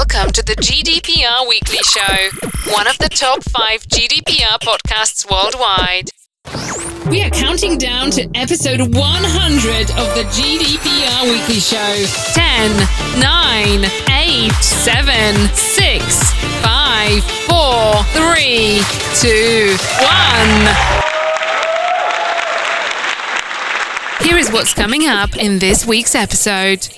Welcome to the GDPR Weekly Show, one of the top five GDPR podcasts worldwide. We are counting down to episode 100 of the GDPR Weekly Show. 10, 9, 8, 7, 6, 5, 4, 3, 2, 1. Here is what's coming up in this week's episode.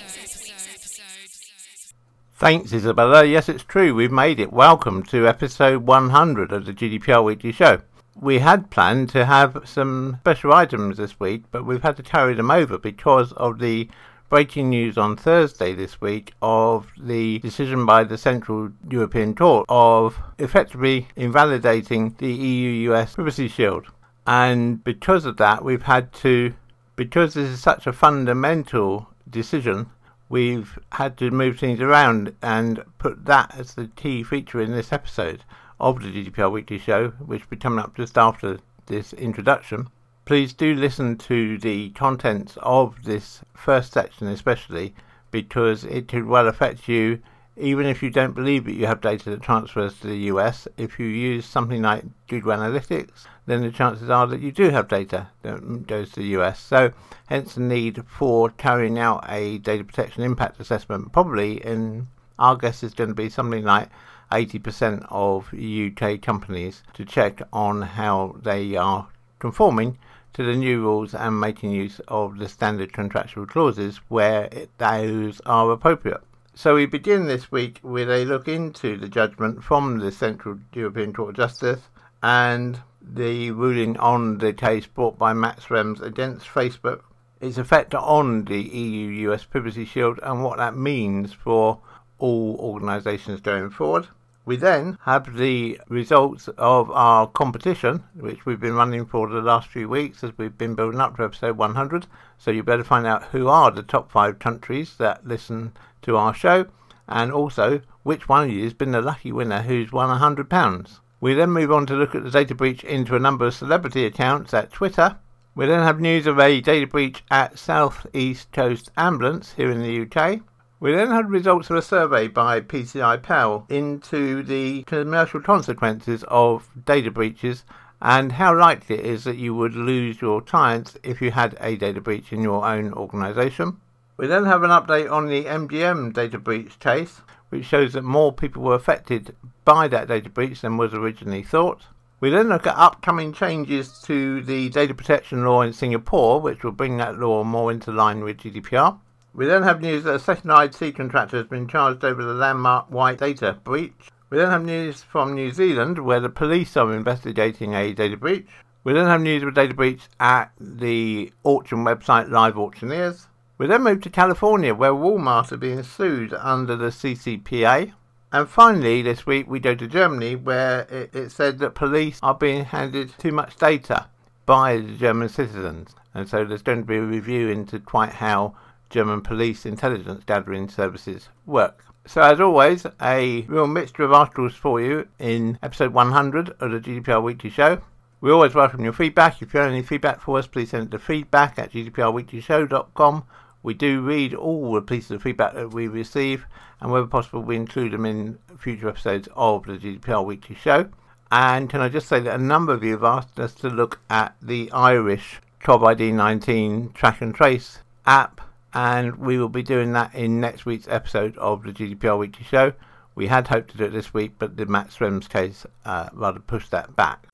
Thanks, Isabella. Yes, it's true. We've made it. Welcome to episode 100 of the GDPR Weekly Show. We had planned to have some special items this week, but we've had to carry them over because of the breaking news on Thursday this week of the decision by the Central European Court of effectively invalidating the EU US Privacy Shield. And because of that, we've had to, because this is such a fundamental decision, we've had to move things around and put that as the key feature in this episode of the GDPR Weekly Show, which will be coming up just after this introduction. Please do listen to the contents of this first section, especially because it could well affect you even if you don't believe that you have data that transfers to the US, if you use something like Google Analytics, then the chances are that you do have data that goes to the US. So, hence the need for carrying out a data protection impact assessment. Probably, in our guess, is going to be something like 80% of UK companies to check on how they are conforming to the new rules and making use of the standard contractual clauses where it, those are appropriate. So we begin this week with a look into the judgment from the Central European Court of Justice and the ruling on the case brought by Max Schrems against Facebook, its effect on the EU US Privacy Shield and what that means for all organisations going forward. We then have the results of our competition, which we've been running for the last few weeks as we've been building up to episode 100. So you better find out who are the top five countries that listen to our show, and also which one of you has been the lucky winner who's won £100. We then move on to look at the data breach into a number of celebrity accounts at Twitter. We then have news of a data breach at South East Coast Ambulance here in the UK. We then had results of a survey by PCI Pal into the commercial consequences of data breaches and how likely it is that you would lose your clients if you had a data breach in your own organisation. We then have an update on the MGM data breach case, which shows that more people were affected by that data breach than was originally thought. We then look at upcoming changes to the data protection law in Singapore, which will bring that law more into line with GDPR. We then have news that a second IT contractor has been charged over the LandMark White data breach. We then have news from New Zealand where the police are investigating a data breach. We then have news of a data breach at the auction website Live Auctioneers. We then move to California where Walmart are being sued under the CCPA. And finally, this week we go to Germany where it, it said that police are being handed too much data by the German citizens. And so there's going to be a review into quite how German police intelligence gathering services work. So, as always, a real mixture of articles for you in episode 100 of the GDPR Weekly Show. We always welcome your feedback. If you have any feedback for us, please send it to feedback at gdprweeklyshow.com. We do read all the pieces of feedback that we receive, and wherever possible, we include them in future episodes of the GDPR Weekly Show. And can I just say that a number of you have asked us to look at the Irish COVID 19 track and trace app and we will be doing that in next week's episode of the GDPR Weekly Show. We had hoped to do it this week, but the Max Schrems case uh, rather pushed that back.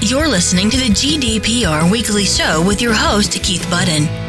You're listening to the GDPR Weekly Show with your host, Keith Budden.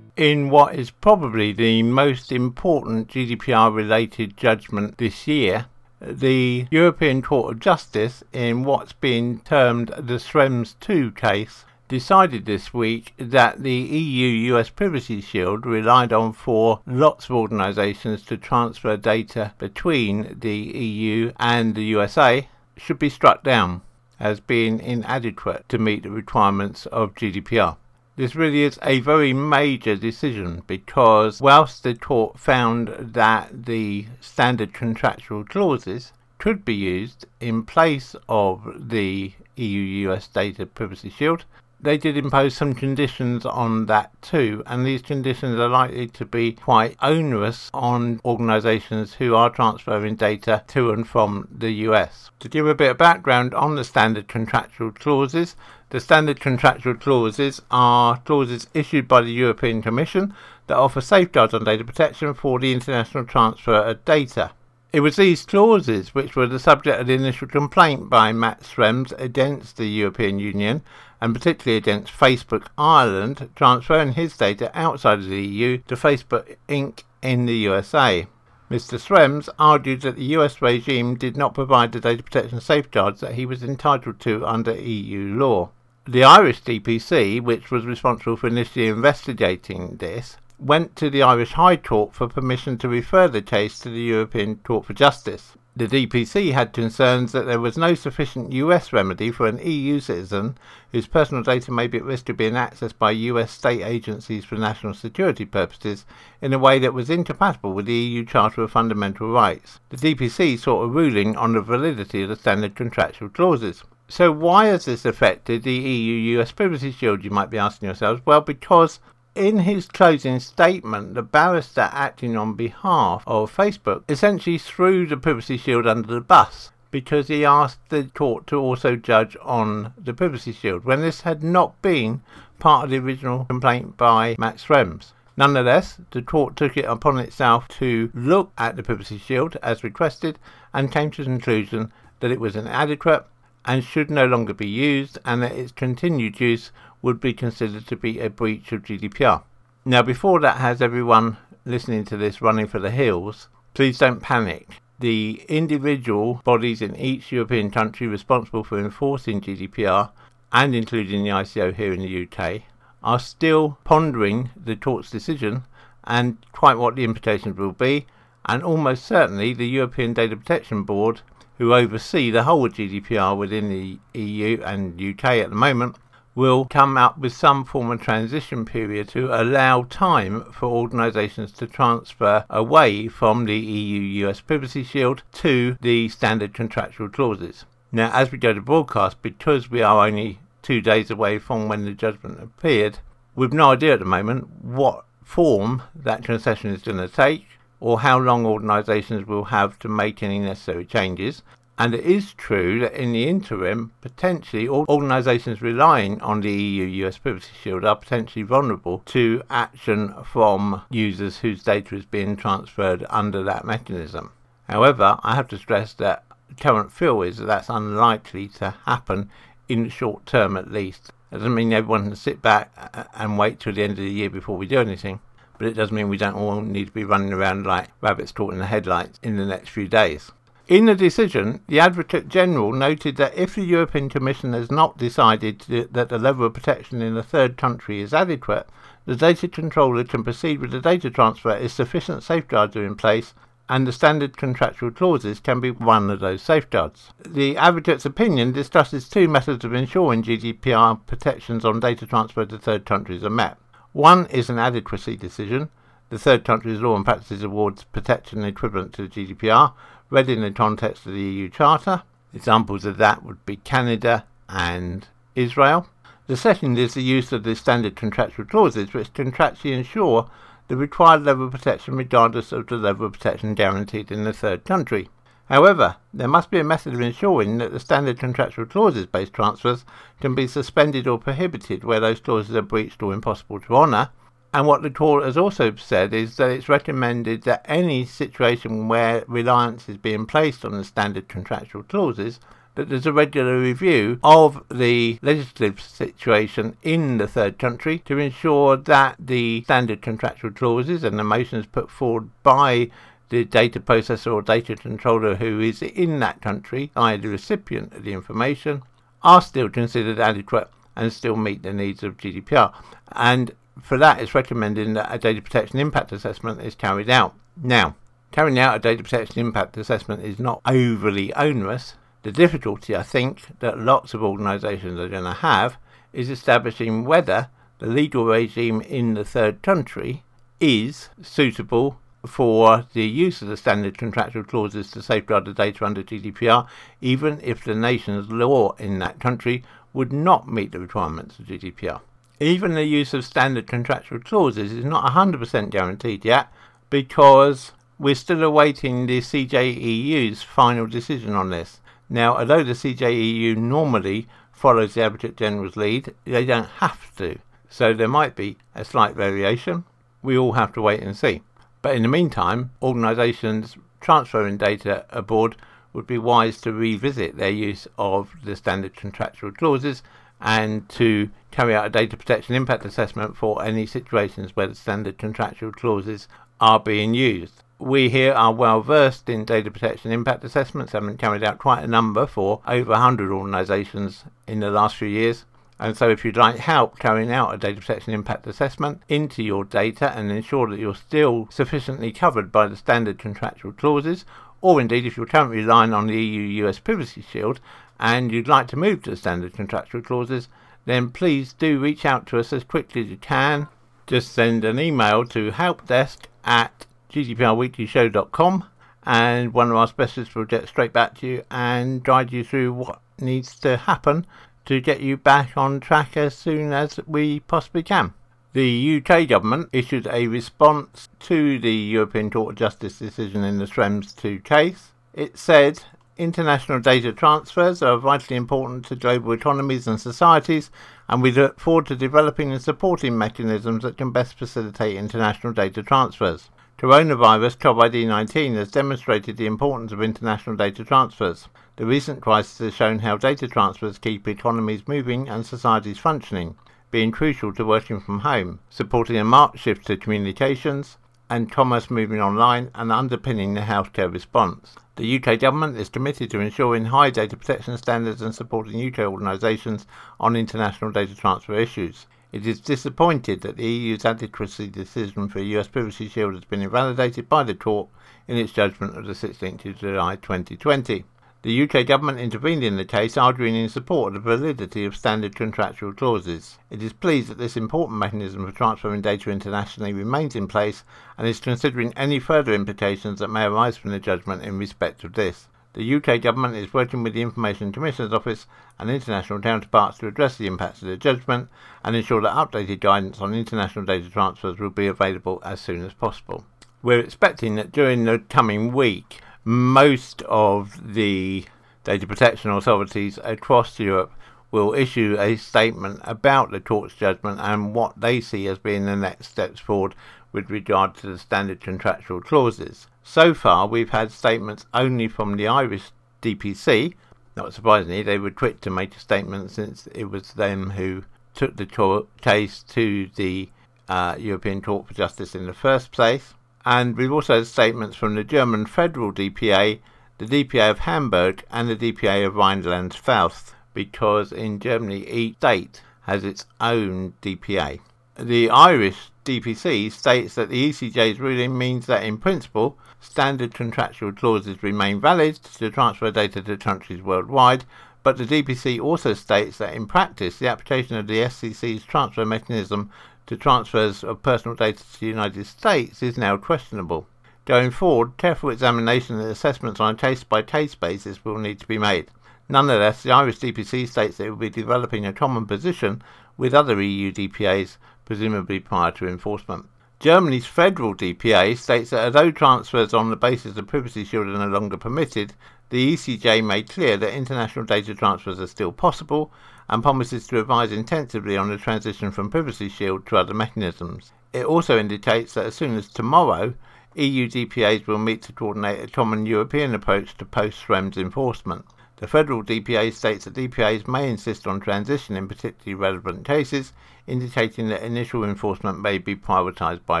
In what is probably the most important GDPR related judgment this year, the European Court of Justice, in what's been termed the Schrems 2 case, decided this week that the EU US Privacy Shield relied on for lots of organisations to transfer data between the EU and the USA should be struck down as being inadequate to meet the requirements of GDPR. This really is a very major decision because whilst the court found that the standard contractual clauses could be used in place of the EU US Data Privacy Shield, they did impose some conditions on that too, and these conditions are likely to be quite onerous on organisations who are transferring data to and from the US. To give a bit of background on the standard contractual clauses, the standard contractual clauses are clauses issued by the European Commission that offer safeguards on data protection for the international transfer of data. It was these clauses which were the subject of the initial complaint by Matt Schrems against the European Union and particularly against Facebook Ireland transferring his data outside of the EU to Facebook Inc. in the USA. Mr. Schrems argued that the US regime did not provide the data protection safeguards that he was entitled to under EU law. The Irish DPC, which was responsible for initially investigating this, went to the Irish High Court for permission to refer the case to the European Court for Justice. The DPC had concerns that there was no sufficient US remedy for an EU citizen whose personal data may be at risk of being accessed by US state agencies for national security purposes in a way that was incompatible with the EU Charter of Fundamental Rights. The DPC sought a ruling on the validity of the standard contractual clauses. So, why has this affected the EU US Privacy Shield, you might be asking yourselves? Well, because in his closing statement, the barrister acting on behalf of Facebook essentially threw the Privacy Shield under the bus because he asked the court to also judge on the Privacy Shield when this had not been part of the original complaint by Matt Schrems. Nonetheless, the court took it upon itself to look at the Privacy Shield as requested and came to the conclusion that it was inadequate and should no longer be used and that its continued use would be considered to be a breach of GDPR. Now, before that has everyone listening to this running for the hills, please don't panic. The individual bodies in each European country responsible for enforcing GDPR, and including the ICO here in the UK, are still pondering the court's decision and quite what the implications will be, and almost certainly the European Data Protection Board, who oversee the whole of GDPR within the EU and UK at the moment, will come up with some form of transition period to allow time for organisations to transfer away from the EU US Privacy Shield to the standard contractual clauses. Now, as we go to broadcast, because we are only two days away from when the judgment appeared, we've no idea at the moment what form that concession is going to take or how long organisations will have to make any necessary changes. And it is true that in the interim, potentially all organisations relying on the EU US Privacy Shield are potentially vulnerable to action from users whose data is being transferred under that mechanism. However, I have to stress that current feel is that that's unlikely to happen in the short term at least. It doesn't mean everyone can sit back and wait till the end of the year before we do anything, but it doesn't mean we don't all need to be running around like rabbits caught in the headlights in the next few days. In the decision, the Advocate General noted that if the European Commission has not decided that the level of protection in a third country is adequate, the data controller can proceed with the data transfer if sufficient safeguards are in place and the standard contractual clauses can be one of those safeguards. The Advocate's opinion discusses two methods of ensuring GDPR protections on data transfer to third countries are met. One is an adequacy decision. The third country's law and practices awards protection equivalent to the GDPR, read in the context of the EU Charter. Examples of that would be Canada and Israel. The second is the use of the standard contractual clauses, which contractually ensure the required level of protection regardless of the level of protection guaranteed in the third country. However, there must be a method of ensuring that the standard contractual clauses based transfers can be suspended or prohibited where those clauses are breached or impossible to honour, and what the court has also said is that it's recommended that any situation where reliance is being placed on the standard contractual clauses, that there's a regular review of the legislative situation in the third country to ensure that the standard contractual clauses and the motions put forward by the data processor or data controller who is in that country, i.e., the recipient of the information, are still considered adequate and still meet the needs of GDPR. And for that, it's recommended that a data protection impact assessment is carried out. Now, carrying out a data protection impact assessment is not overly onerous. The difficulty, I think, that lots of organisations are going to have is establishing whether the legal regime in the third country is suitable for the use of the standard contractual clauses to safeguard the data under GDPR, even if the nation's law in that country would not meet the requirements of GDPR. Even the use of standard contractual clauses is not 100% guaranteed yet because we're still awaiting the CJEU's final decision on this. Now, although the CJEU normally follows the Advocate General's lead, they don't have to. So there might be a slight variation. We all have to wait and see. But in the meantime, organisations transferring data abroad would be wise to revisit their use of the standard contractual clauses and to carry out a data protection impact assessment for any situations where the standard contractual clauses are being used. We here are well versed in data protection impact assessments, having carried out quite a number for over 100 organisations in the last few years. And so, if you'd like help carrying out a data protection impact assessment into your data and ensure that you're still sufficiently covered by the standard contractual clauses, or indeed if you're currently relying on the EU US Privacy Shield and you'd like to move to the standard contractual clauses, then please do reach out to us as quickly as you can. Just send an email to helpdesk at gdprweeklyshow.com and one of our specialists will get straight back to you and guide you through what needs to happen to get you back on track as soon as we possibly can. The UK government issued a response to the European Court of Justice decision in the Schrems 2 case. It said international data transfers are vitally important to global economies and societies, and we look forward to developing and supporting mechanisms that can best facilitate international data transfers. Coronavirus COVID 19 has demonstrated the importance of international data transfers. The recent crisis has shown how data transfers keep economies moving and societies functioning, being crucial to working from home, supporting a marked shift to communications and commerce moving online, and underpinning the healthcare response. The UK government is committed to ensuring high data protection standards and supporting UK organisations on international data transfer issues. It is disappointed that the EU's adequacy decision for US privacy shield has been invalidated by the court in its judgment of the 16th of July 2020. The UK government intervened in the case, arguing in support of the validity of standard contractual clauses. It is pleased that this important mechanism for transferring data internationally remains in place and is considering any further implications that may arise from the judgment in respect of this. The UK government is working with the Information Commissioner's Office and international counterparts to address the impacts of the judgment and ensure that updated guidance on international data transfers will be available as soon as possible. We're expecting that during the coming week, most of the data protection authorities across Europe will issue a statement about the court's judgment and what they see as being the next steps forward with regard to the standard contractual clauses. So far, we've had statements only from the Irish DPC. Not surprisingly, they were quick to make a statement since it was them who took the case to the uh, European Court for Justice in the first place. And we've also had statements from the German Federal DPA, the DPA of Hamburg, and the DPA of Rhineland-Pfalz, because in Germany each state has its own DPA. The Irish DPC states that the ECJ's ruling means that in principle, standard contractual clauses remain valid to transfer data to countries worldwide, but the DPC also states that in practice, the application of the SCC's transfer mechanism to transfers of personal data to the United States is now questionable. Going forward, careful examination and assessments on a case by case basis will need to be made. Nonetheless, the Irish DPC states that it will be developing a common position with other EU DPAs presumably prior to enforcement. Germany's federal DPA states that although transfers on the basis of privacy shield are no longer permitted, the ECJ made clear that international data transfers are still possible and promises to advise intensively on the transition from privacy shield to other mechanisms. It also indicates that as soon as tomorrow, EU DPAs will meet to coordinate a common European approach to post-Schrems enforcement. The federal DPA states that DPAs may insist on transition in particularly relevant cases, indicating that initial enforcement may be prioritised by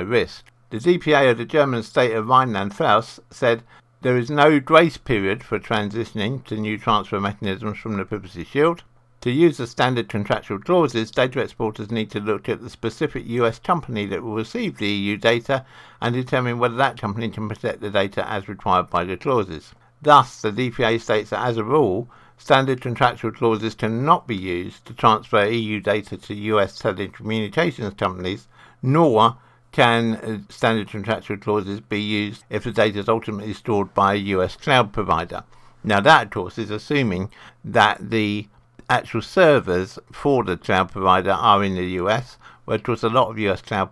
risk. The DPA of the German state of Rhineland-Pfalz said there is no grace period for transitioning to new transfer mechanisms from the privacy shield. To use the standard contractual clauses, data exporters need to look at the specific US company that will receive the EU data and determine whether that company can protect the data as required by the clauses. Thus, the DPA states that as a rule, standard contractual clauses cannot be used to transfer EU data to US telecommunications companies, nor can uh, standard contractual clauses be used if the data is ultimately stored by a US cloud provider. Now, that, of course, is assuming that the actual servers for the cloud provider are in the US, where of course a lot of US cloud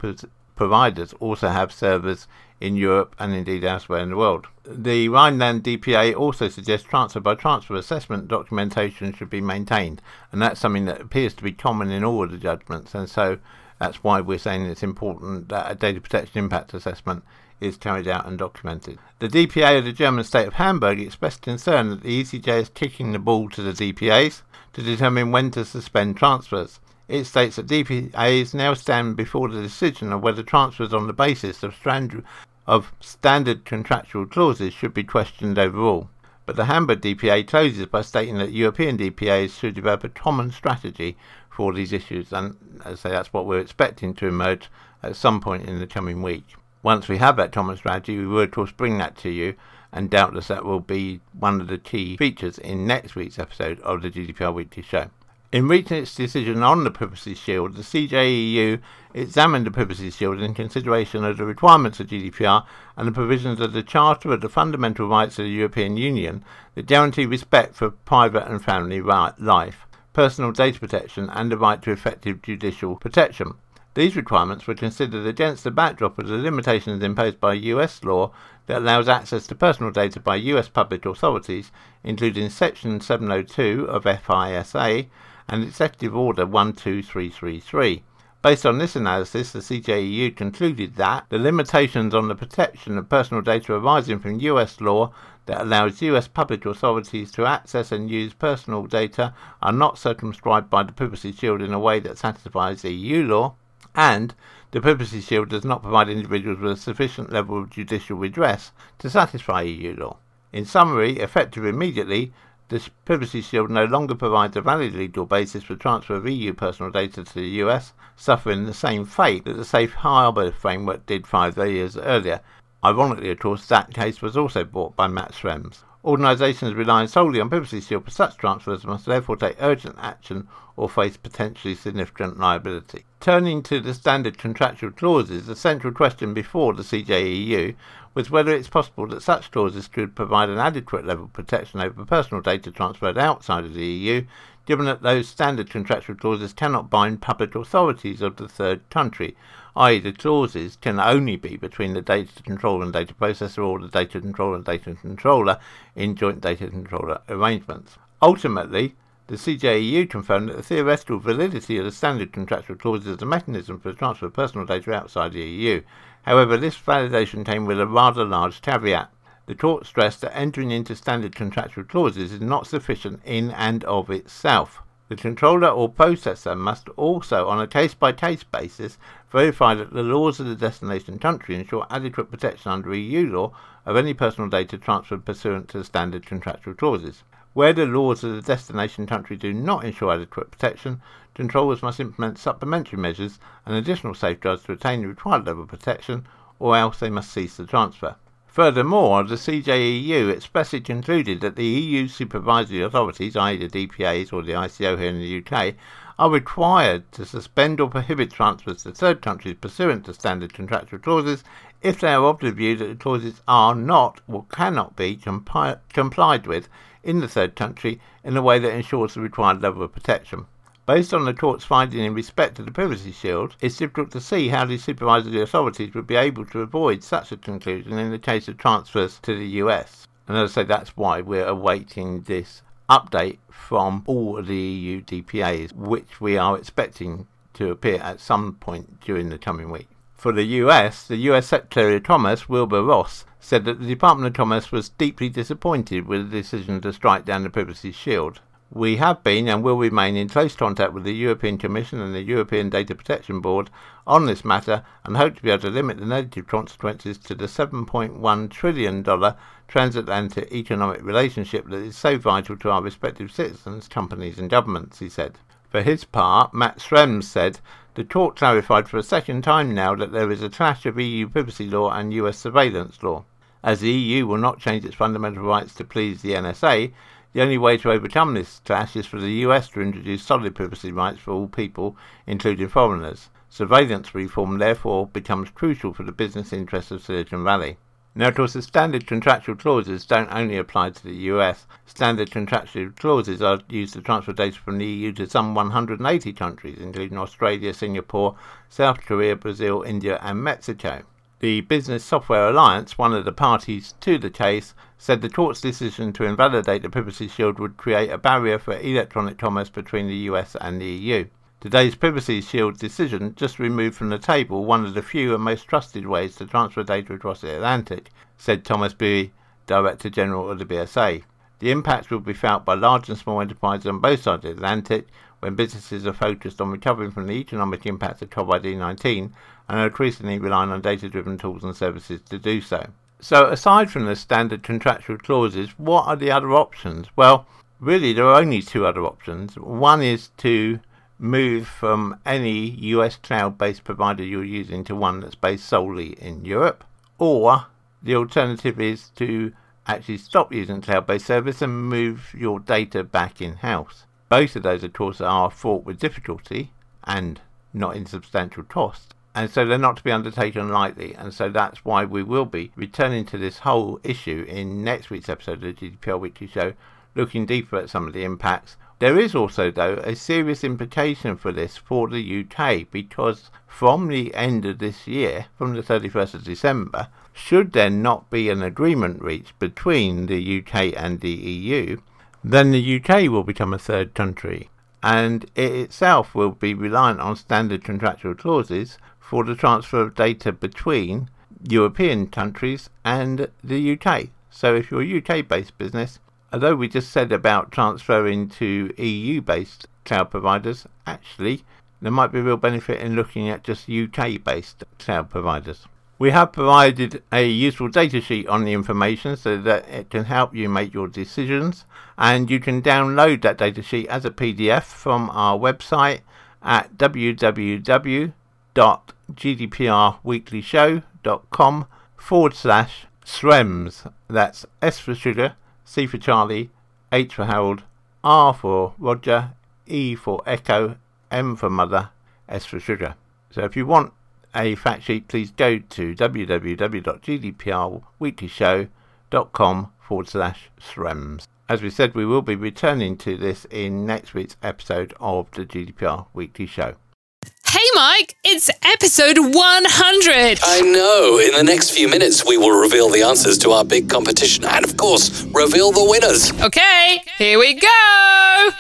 providers also have servers in Europe and indeed elsewhere in the world. The Rhineland DPA also suggests transfer by transfer assessment documentation should be maintained, and that's something that appears to be common in all of the judgments, and so that's why we're saying it's important that a data protection impact assessment is carried out and documented. The DPA of the German state of Hamburg expressed concern that the ECJ is kicking the ball to the DPAs to determine when to suspend transfers. It states that DPAs now stand before the decision of whether transfers on the basis of, strand- of standard contractual clauses should be questioned overall. But the Hamburg DPA closes by stating that European DPAs should develop a common strategy for these issues, and I say, that's what we're expecting to emerge at some point in the coming week. Once we have that common strategy, we will of course bring that to you, and doubtless that will be one of the key features in next week's episode of the GDPR Weekly Show. In reaching its decision on the Privacy Shield, the CJEU examined the Privacy Shield in consideration of the requirements of GDPR and the provisions of the Charter of the Fundamental Rights of the European Union that guarantee respect for private and family life, personal data protection, and the right to effective judicial protection. These requirements were considered against the backdrop of the limitations imposed by US law that allows access to personal data by US public authorities, including Section 702 of FISA and Executive Order 12333. Based on this analysis, the CJEU concluded that the limitations on the protection of personal data arising from US law that allows US public authorities to access and use personal data are not circumscribed by the Privacy Shield in a way that satisfies EU law and the Privacy Shield does not provide individuals with a sufficient level of judicial redress to satisfy EU law. In summary, effective immediately, the Privacy Shield no longer provides a valid legal basis for transfer of EU personal data to the US, suffering the same fate that the Safe Harbour framework did five years earlier. Ironically, of course, that case was also brought by Matt Schrems. Organisations relying solely on Privacy Shield for such transfers must therefore take urgent action or face potentially significant liability. Turning to the standard contractual clauses, the central question before the CJEU was whether it's possible that such clauses could provide an adequate level of protection over personal data transferred outside of the EU, given that those standard contractual clauses cannot bind public authorities of the third country, i.e., the clauses can only be between the data controller and data processor or the data controller and data controller in joint data controller arrangements. Ultimately, the CJEU confirmed that the theoretical validity of the standard contractual clauses as a mechanism for the transfer of personal data outside the EU. However, this validation came with a rather large caveat. The court stressed that entering into standard contractual clauses is not sufficient in and of itself. The controller or processor must also, on a case by case basis, verify that the laws of the destination country ensure adequate protection under EU law of any personal data transferred pursuant to standard contractual clauses. Where the laws of the destination country do not ensure adequate protection, controllers must implement supplementary measures and additional safeguards to attain the required level of protection, or else they must cease the transfer. Furthermore, the CJEU expressly concluded that the EU supervisory authorities, i.e., the DPAs or the ICO here in the UK, are required to suspend or prohibit transfers to third countries pursuant to standard contractual clauses if they are of the view that the clauses are not or cannot be compi- complied with in the third country in a way that ensures the required level of protection. Based on the court's finding in respect to the Privacy Shield, it's difficult to see how the supervisory authorities would be able to avoid such a conclusion in the case of transfers to the US. And as I say, that's why we're awaiting this update from all the EU DPAs, which we are expecting to appear at some point during the coming week. For the US, the US Secretary of Commerce, Wilbur Ross, said that the Department of Commerce was deeply disappointed with the decision to strike down the Privacy Shield. We have been and will remain in close contact with the European Commission and the European Data Protection Board on this matter and hope to be able to limit the negative consequences to the $7.1 trillion transatlantic economic relationship that is so vital to our respective citizens, companies, and governments, he said. For his part, Matt Schrems said the court clarified for a second time now that there is a clash of EU privacy law and US surveillance law. As the EU will not change its fundamental rights to please the NSA, the only way to overcome this clash is for the US to introduce solid privacy rights for all people, including foreigners. Surveillance reform therefore becomes crucial for the business interests of Silicon Valley. Now, of course, the standard contractual clauses don't only apply to the US. Standard contractual clauses are used to transfer data from the EU to some 180 countries, including Australia, Singapore, South Korea, Brazil, India, and Mexico. The Business Software Alliance, one of the parties to the case, said the court's decision to invalidate the Privacy Shield would create a barrier for electronic commerce between the US and the EU. Today's Privacy Shield decision just removed from the table one of the few and most trusted ways to transfer data across the Atlantic, said Thomas Boué, Director General of the BSA. The impact will be felt by large and small enterprises on both sides of the Atlantic when businesses are focused on recovering from the economic impacts of COVID 19 and are increasingly relying on data driven tools and services to do so. So, aside from the standard contractual clauses, what are the other options? Well, really, there are only two other options. One is to move from any US cloud based provider you're using to one that's based solely in Europe, or the alternative is to actually stop using cloud based service and move your data back in house. Both of those, of course, are fraught with difficulty and not insubstantial cost and so they're not to be undertaken lightly. And so that's why we will be returning to this whole issue in next week's episode of the GDPR Weekly Show, looking deeper at some of the impacts. There is also, though, a serious implication for this for the UK because from the end of this year, from the 31st of December, should there not be an agreement reached between the UK and the EU, then the UK will become a third country and it itself will be reliant on standard contractual clauses for the transfer of data between European countries and the UK. So if you're a UK based business, although we just said about transferring to EU based cloud providers, actually there might be real benefit in looking at just UK based cloud providers. We have provided a useful data sheet on the information so that it can help you make your decisions and you can download that data sheet as a PDF from our website at www www.gdprweeklyshow.com forward slash SCHREMS. That's S for sugar, C for Charlie, H for Harold, R for Roger, E for Echo, M for Mother, S for Sugar. So if you want a fact sheet, please go to www.gdprweeklyshow.com forward slash SCHREMS. As we said, we will be returning to this in next week's episode of the GDPR Weekly Show. Hey, Mike, it's episode 100. I know. In the next few minutes, we will reveal the answers to our big competition and, of course, reveal the winners. Okay, here we go.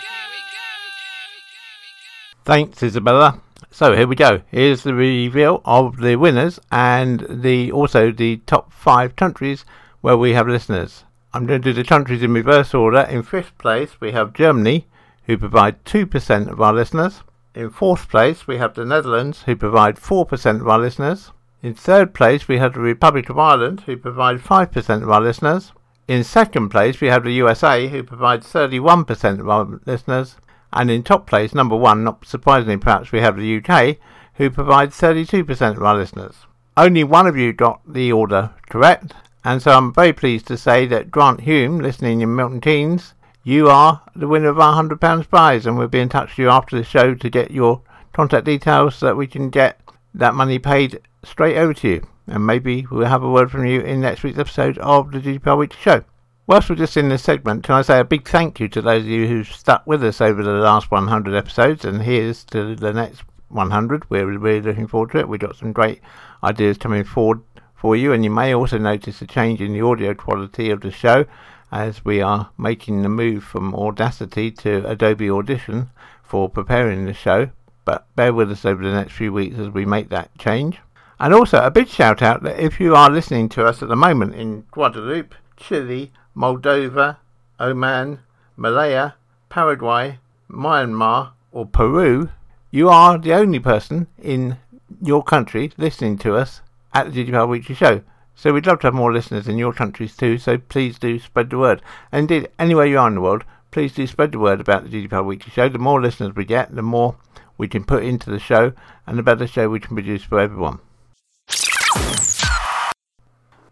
Thanks, Isabella. So here we go. Here's the reveal of the winners and the also the top five countries where we have listeners. I'm going to do the countries in reverse order. In fifth place, we have Germany, who provide 2% of our listeners. In fourth place, we have the Netherlands, who provide 4% of our listeners. In third place, we have the Republic of Ireland, who provide 5% of our listeners. In second place, we have the USA, who provide 31% of our listeners. And in top place, number one, not surprisingly perhaps, we have the UK, who provide 32% of our listeners. Only one of you got the order correct, and so I'm very pleased to say that Grant Hume, listening in Milton Keynes, you are the winner of our £100 prize, and we'll be in touch with you after the show to get your contact details so that we can get that money paid straight over to you. And maybe we'll have a word from you in next week's episode of the GDPR Week Show. Whilst we're just in this segment, can I say a big thank you to those of you who've stuck with us over the last 100 episodes, and here's to the next 100. We're really looking forward to it. We've got some great ideas coming forward for you, and you may also notice a change in the audio quality of the show as we are making the move from Audacity to Adobe Audition for preparing the show. But bear with us over the next few weeks as we make that change. And also a big shout out that if you are listening to us at the moment in Guadeloupe, Chile, Moldova, Oman, Malaya, Paraguay, Myanmar, or Peru, you are the only person in your country listening to us at the GDPR Weekly Show. So we'd love to have more listeners in your countries too, so please do spread the word. And indeed, anywhere you are in the world, please do spread the word about the GDPR Weekly Show. The more listeners we get, the more we can put into the show, and the better show we can produce for everyone.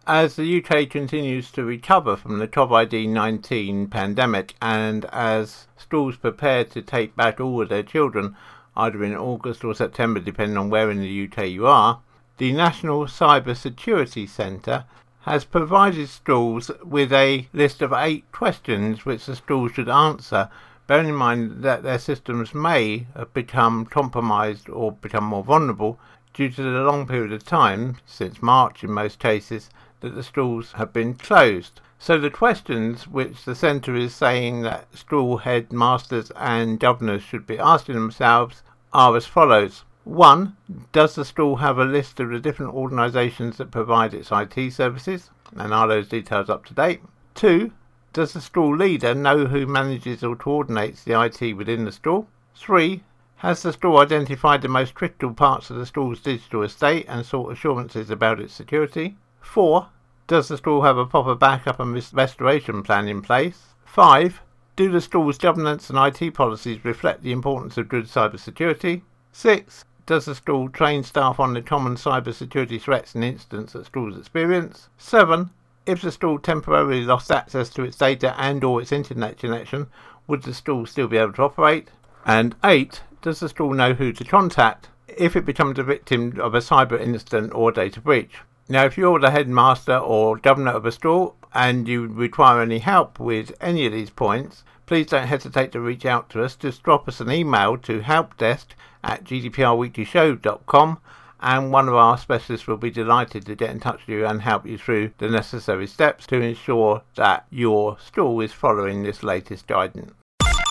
As the UK continues to recover from the COVID 19 pandemic, and as schools prepare to take back all of their children, either in August or September, depending on where in the UK you are, the National Cyber Security Centre has provided schools with a list of eight questions which the stall should answer, bearing in mind that their systems may have become compromised or become more vulnerable due to the long period of time, since March in most cases, that the stalls have been closed. So the questions which the centre is saying that stall headmasters and governors should be asking themselves are as follows. 1. Does the stall have a list of the different organisations that provide its IT services? And are those details up to date? 2. Does the stall leader know who manages or coordinates the IT within the stall? 3. Has the stall identified the most critical parts of the stall's digital estate and sought assurances about its security? 4. Does the school have a proper backup and restoration plan in place? 5. Do the school's governance and IT policies reflect the importance of good cybersecurity? 6. Does the school train staff on the common cybersecurity threats and incidents that schools experience? 7. If the school temporarily lost access to its data and or its internet connection, would the school still be able to operate? And 8. Does the school know who to contact if it becomes a victim of a cyber incident or data breach? Now, if you're the headmaster or governor of a school and you require any help with any of these points, please don't hesitate to reach out to us. Just drop us an email to helpdesk at gdprweeklyshow.com and one of our specialists will be delighted to get in touch with you and help you through the necessary steps to ensure that your school is following this latest guidance.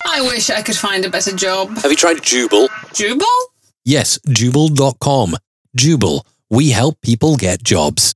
I wish I could find a better job. Have you tried Jubal? Jubal? Yes, Jubal.com. Jubal we help people get jobs.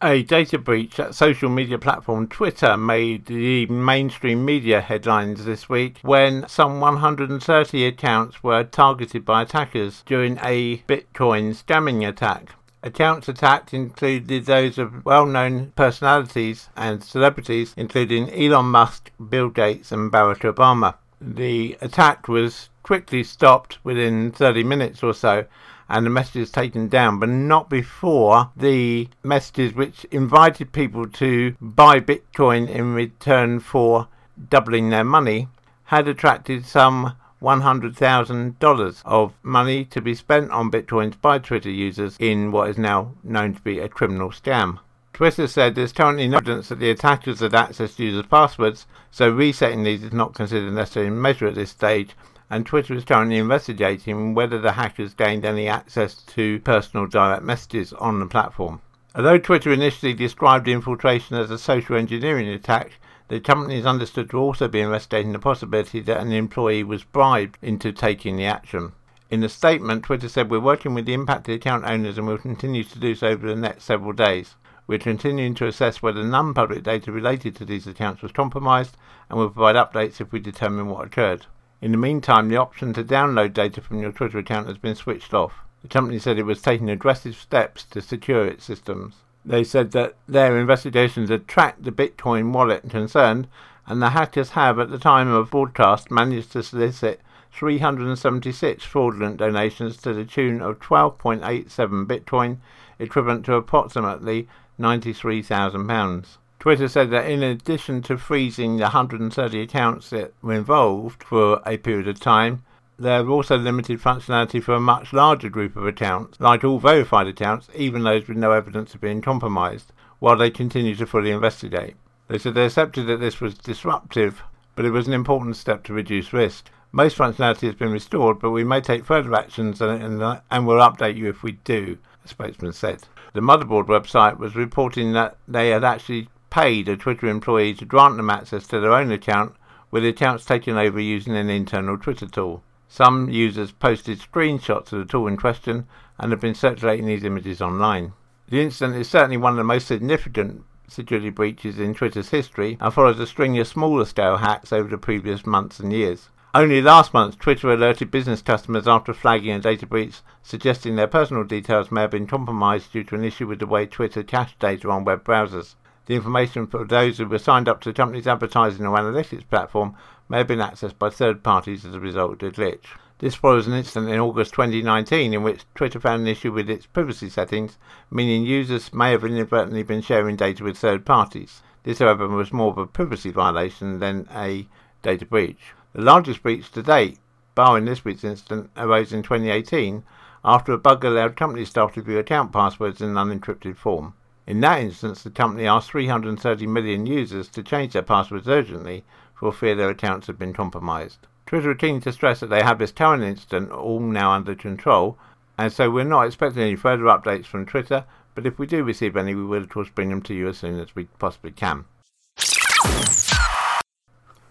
A data breach at social media platform Twitter made the mainstream media headlines this week when some 130 accounts were targeted by attackers during a Bitcoin scamming attack. Accounts attacked included those of well known personalities and celebrities, including Elon Musk, Bill Gates, and Barack Obama. The attack was quickly stopped within 30 minutes or so and the messages taken down, but not before the messages which invited people to buy Bitcoin in return for doubling their money had attracted some $100,000 of money to be spent on Bitcoins by Twitter users in what is now known to be a criminal scam. Twitter said there's currently no evidence that the attackers had access to users' passwords, so resetting these is not considered a necessary measure at this stage, and Twitter is currently investigating whether the hackers gained any access to personal direct messages on the platform. Although Twitter initially described the infiltration as a social engineering attack, the company is understood to also be investigating the possibility that an employee was bribed into taking the action. In a statement, Twitter said, We're working with the impacted account owners and will continue to do so over the next several days. We're continuing to assess whether non public data related to these accounts was compromised and will provide updates if we determine what occurred. In the meantime, the option to download data from your Twitter account has been switched off. The company said it was taking aggressive steps to secure its systems. They said that their investigations had tracked the Bitcoin wallet concerned, and the hackers have, at the time of broadcast, managed to solicit 376 fraudulent donations to the tune of 12.87 Bitcoin, equivalent to approximately £93,000. Twitter said that in addition to freezing the 130 accounts that were involved for a period of time, there are also limited functionality for a much larger group of accounts, like all verified accounts, even those with no evidence of being compromised, while they continue to fully investigate. They said they accepted that this was disruptive, but it was an important step to reduce risk. Most functionality has been restored, but we may take further actions and, and, and we'll update you if we do, the spokesman said. The motherboard website was reporting that they had actually paid a Twitter employee to grant them access to their own account, with the accounts taken over using an internal Twitter tool. Some users posted screenshots of the tool in question and have been circulating these images online. The incident is certainly one of the most significant security breaches in Twitter's history and follows a string of smaller scale hacks over the previous months and years. Only last month, Twitter alerted business customers after flagging a data breach, suggesting their personal details may have been compromised due to an issue with the way Twitter cached data on web browsers. The information for those who were signed up to the company's advertising or analytics platform may have been accessed by third parties as a result of the glitch. This follows an incident in August 2019 in which Twitter found an issue with its privacy settings, meaning users may have inadvertently been sharing data with third parties. This, however, was more of a privacy violation than a data breach. The largest breach to date, barring this week's incident, arose in 2018 after a bug allowed company staff to view account passwords in an unencrypted form. In that instance, the company asked 330 million users to change their passwords urgently for fear their accounts had been compromised. Twitter are keen to stress that they have this current incident all now under control, and so we're not expecting any further updates from Twitter, but if we do receive any, we will of course bring them to you as soon as we possibly can.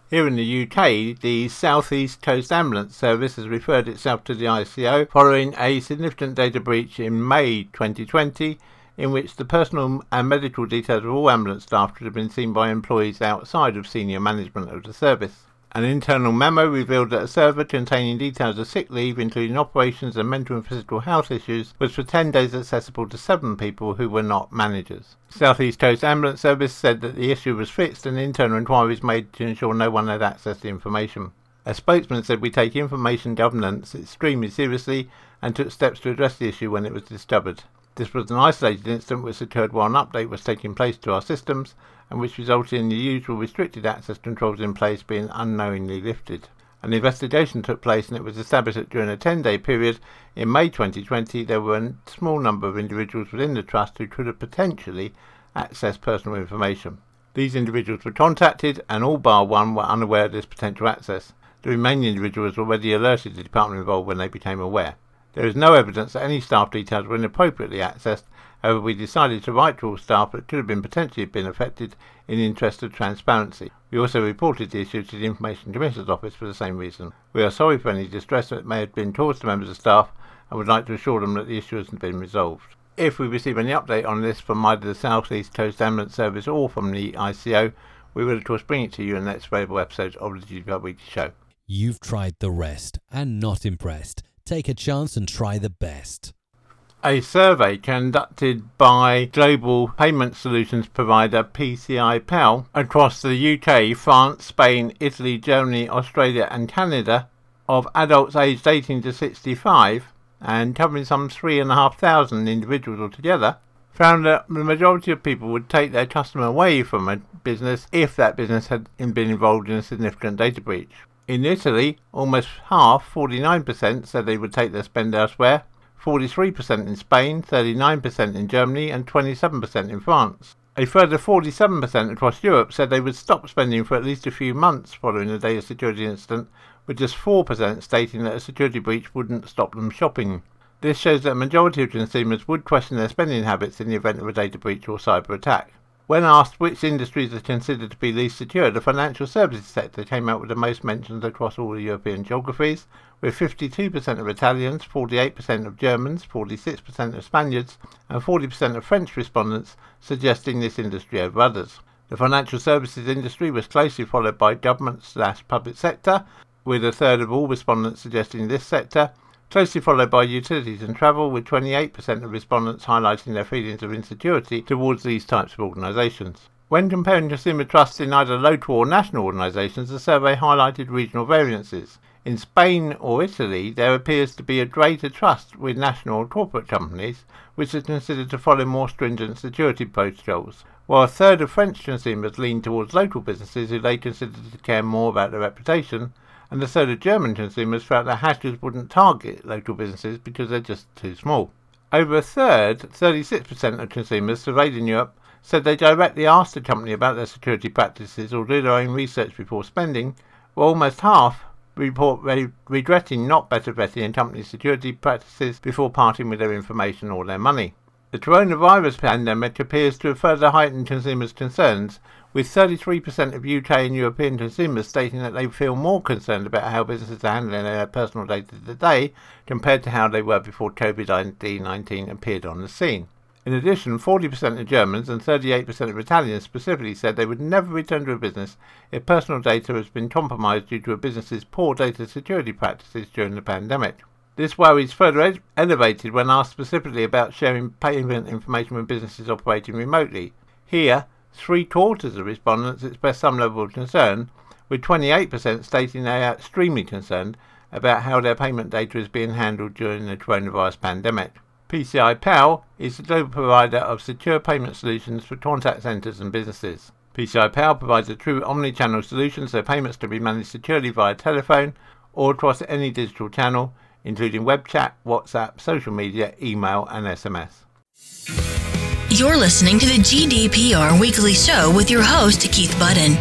Here in the UK, the South East Coast Ambulance Service has referred itself to the ICO following a significant data breach in May 2020 in which the personal and medical details of all ambulance staff could have been seen by employees outside of senior management of the service. An internal memo revealed that a server containing details of sick leave, including operations and mental and physical health issues, was for 10 days accessible to seven people who were not managers. Southeast Coast Ambulance Service said that the issue was fixed and internal inquiries made to ensure no one had access to information. A spokesman said we take information governance extremely seriously and took steps to address the issue when it was discovered. This was an isolated incident which occurred while an update was taking place to our systems and which resulted in the usual restricted access controls in place being unknowingly lifted. An investigation took place and it was established that during a 10 day period in May 2020 there were a small number of individuals within the trust who could have potentially accessed personal information. These individuals were contacted and all bar one were unaware of this potential access. The remaining individuals were already alerted to the department involved when they became aware. There is no evidence that any staff details were inappropriately accessed However, we decided to write to all staff that could have been potentially been affected in the interest of transparency. We also reported the issue to the Information Commissioner's Office for the same reason. We are sorry for any distress that may have been caused to members of staff and would like to assure them that the issue has been resolved. If we receive any update on this from either the South East Coast Ambulance Service or from the ICO, we will of course bring it to you in the next available episode of the GDPR Weekly Show. You've tried the rest and not impressed. Take a chance and try the best. A survey conducted by global payment solutions provider PCI Pal across the UK, France, Spain, Italy, Germany, Australia, and Canada of adults aged 18 to 65 and covering some 3,500 individuals altogether found that the majority of people would take their customer away from a business if that business had been involved in a significant data breach. In Italy, almost half, 49%, said they would take their spend elsewhere, 43% in Spain, 39% in Germany, and 27% in France. A further 47% across Europe said they would stop spending for at least a few months following a data security incident, with just 4% stating that a security breach wouldn't stop them shopping. This shows that a majority of consumers would question their spending habits in the event of a data breach or cyber attack. When asked which industries are considered to be least secure, the financial services sector came out with the most mentions across all the European geographies, with 52% of Italians, 48% of Germans, 46% of Spaniards, and 40% of French respondents suggesting this industry over others. The financial services industry was closely followed by government slash public sector, with a third of all respondents suggesting this sector, closely followed by utilities and travel, with 28% of respondents highlighting their feelings of insecurity towards these types of organisations. When comparing consumer trust in either local or national organisations, the survey highlighted regional variances. In Spain or Italy, there appears to be a greater trust with national or corporate companies, which are considered to follow more stringent security protocols, while a third of French consumers lean towards local businesses who they consider to care more about their reputation, and a third of German consumers felt that hackers wouldn't target local businesses because they're just too small. Over a third, 36% of consumers surveyed in Europe, said they directly asked the company about their security practices or do their own research before spending, while almost half report re- regretting not better vetting a company's security practices before parting with their information or their money. The coronavirus pandemic appears to have further heightened consumers' concerns, with 33% of UK and European consumers stating that they feel more concerned about how businesses are handling their personal data today compared to how they were before COVID 19 appeared on the scene. In addition, 40% of Germans and 38% of Italians specifically said they would never return to a business if personal data has been compromised due to a business's poor data security practices during the pandemic. This worry is further ed- elevated when asked specifically about sharing payment information with businesses operating remotely. Here, Three quarters of respondents expressed some level of concern, with 28% stating they are extremely concerned about how their payment data is being handled during the coronavirus pandemic. PCI Pal is the global provider of secure payment solutions for contact centers and businesses. PCI Pal provides a true omni-channel solution so payments can be managed securely via telephone or across any digital channel, including web chat, WhatsApp, social media, email, and SMS. You're listening to the GDPR Weekly Show with your host, Keith Budden.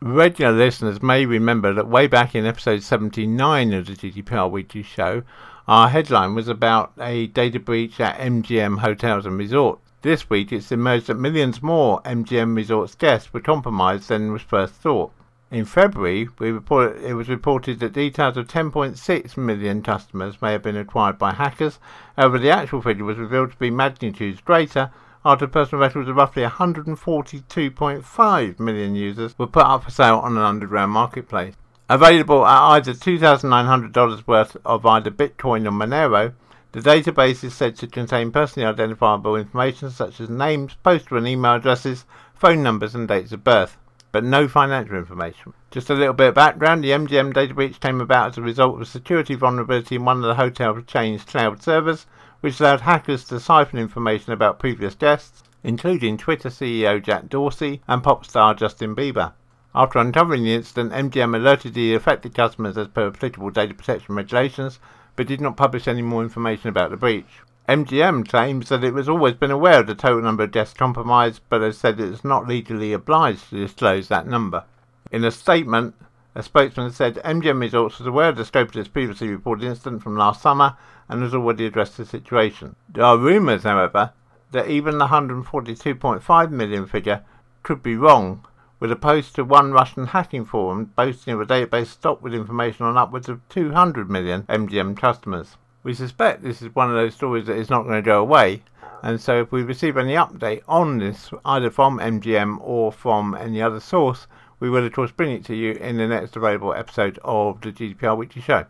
Regular listeners may remember that way back in episode 79 of the GDPR Weekly Show, our headline was about a data breach at MGM Hotels and Resorts. This week it's emerged that millions more MGM Resorts guests were compromised than was first thought. In February, it was reported that details of 10.6 million customers may have been acquired by hackers. However, the actual figure was revealed to be magnitudes greater after personal records of roughly 142.5 million users were put up for sale on an underground marketplace. Available at either $2,900 worth of either Bitcoin or Monero, the database is said to contain personally identifiable information such as names, postal and email addresses, phone numbers, and dates of birth but no financial information. Just a little bit of background the MGM data breach came about as a result of a security vulnerability in one of the hotel chain's cloud servers, which allowed hackers to siphon information about previous guests, including Twitter CEO Jack Dorsey and pop star Justin Bieber. After uncovering the incident, MGM alerted the affected customers as per applicable data protection regulations, but did not publish any more information about the breach. MGM claims that it has always been aware of the total number of deaths compromised, but has said it is not legally obliged to disclose that number. In a statement, a spokesman said MGM Resorts was aware of the scope of this previously reported incident from last summer and has already addressed the situation. There are rumours, however, that even the 142.5 million figure could be wrong, with a post to one Russian hacking forum boasting of a database stocked with information on upwards of 200 million MGM customers. We suspect this is one of those stories that is not going to go away, and so if we receive any update on this, either from MGM or from any other source, we will of course bring it to you in the next available episode of the GDPR Weekly Show.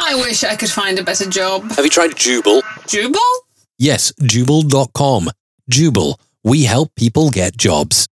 I wish I could find a better job. Have you tried Jooble? Jooble? Yes, Jooble.com. Jooble, we help people get jobs.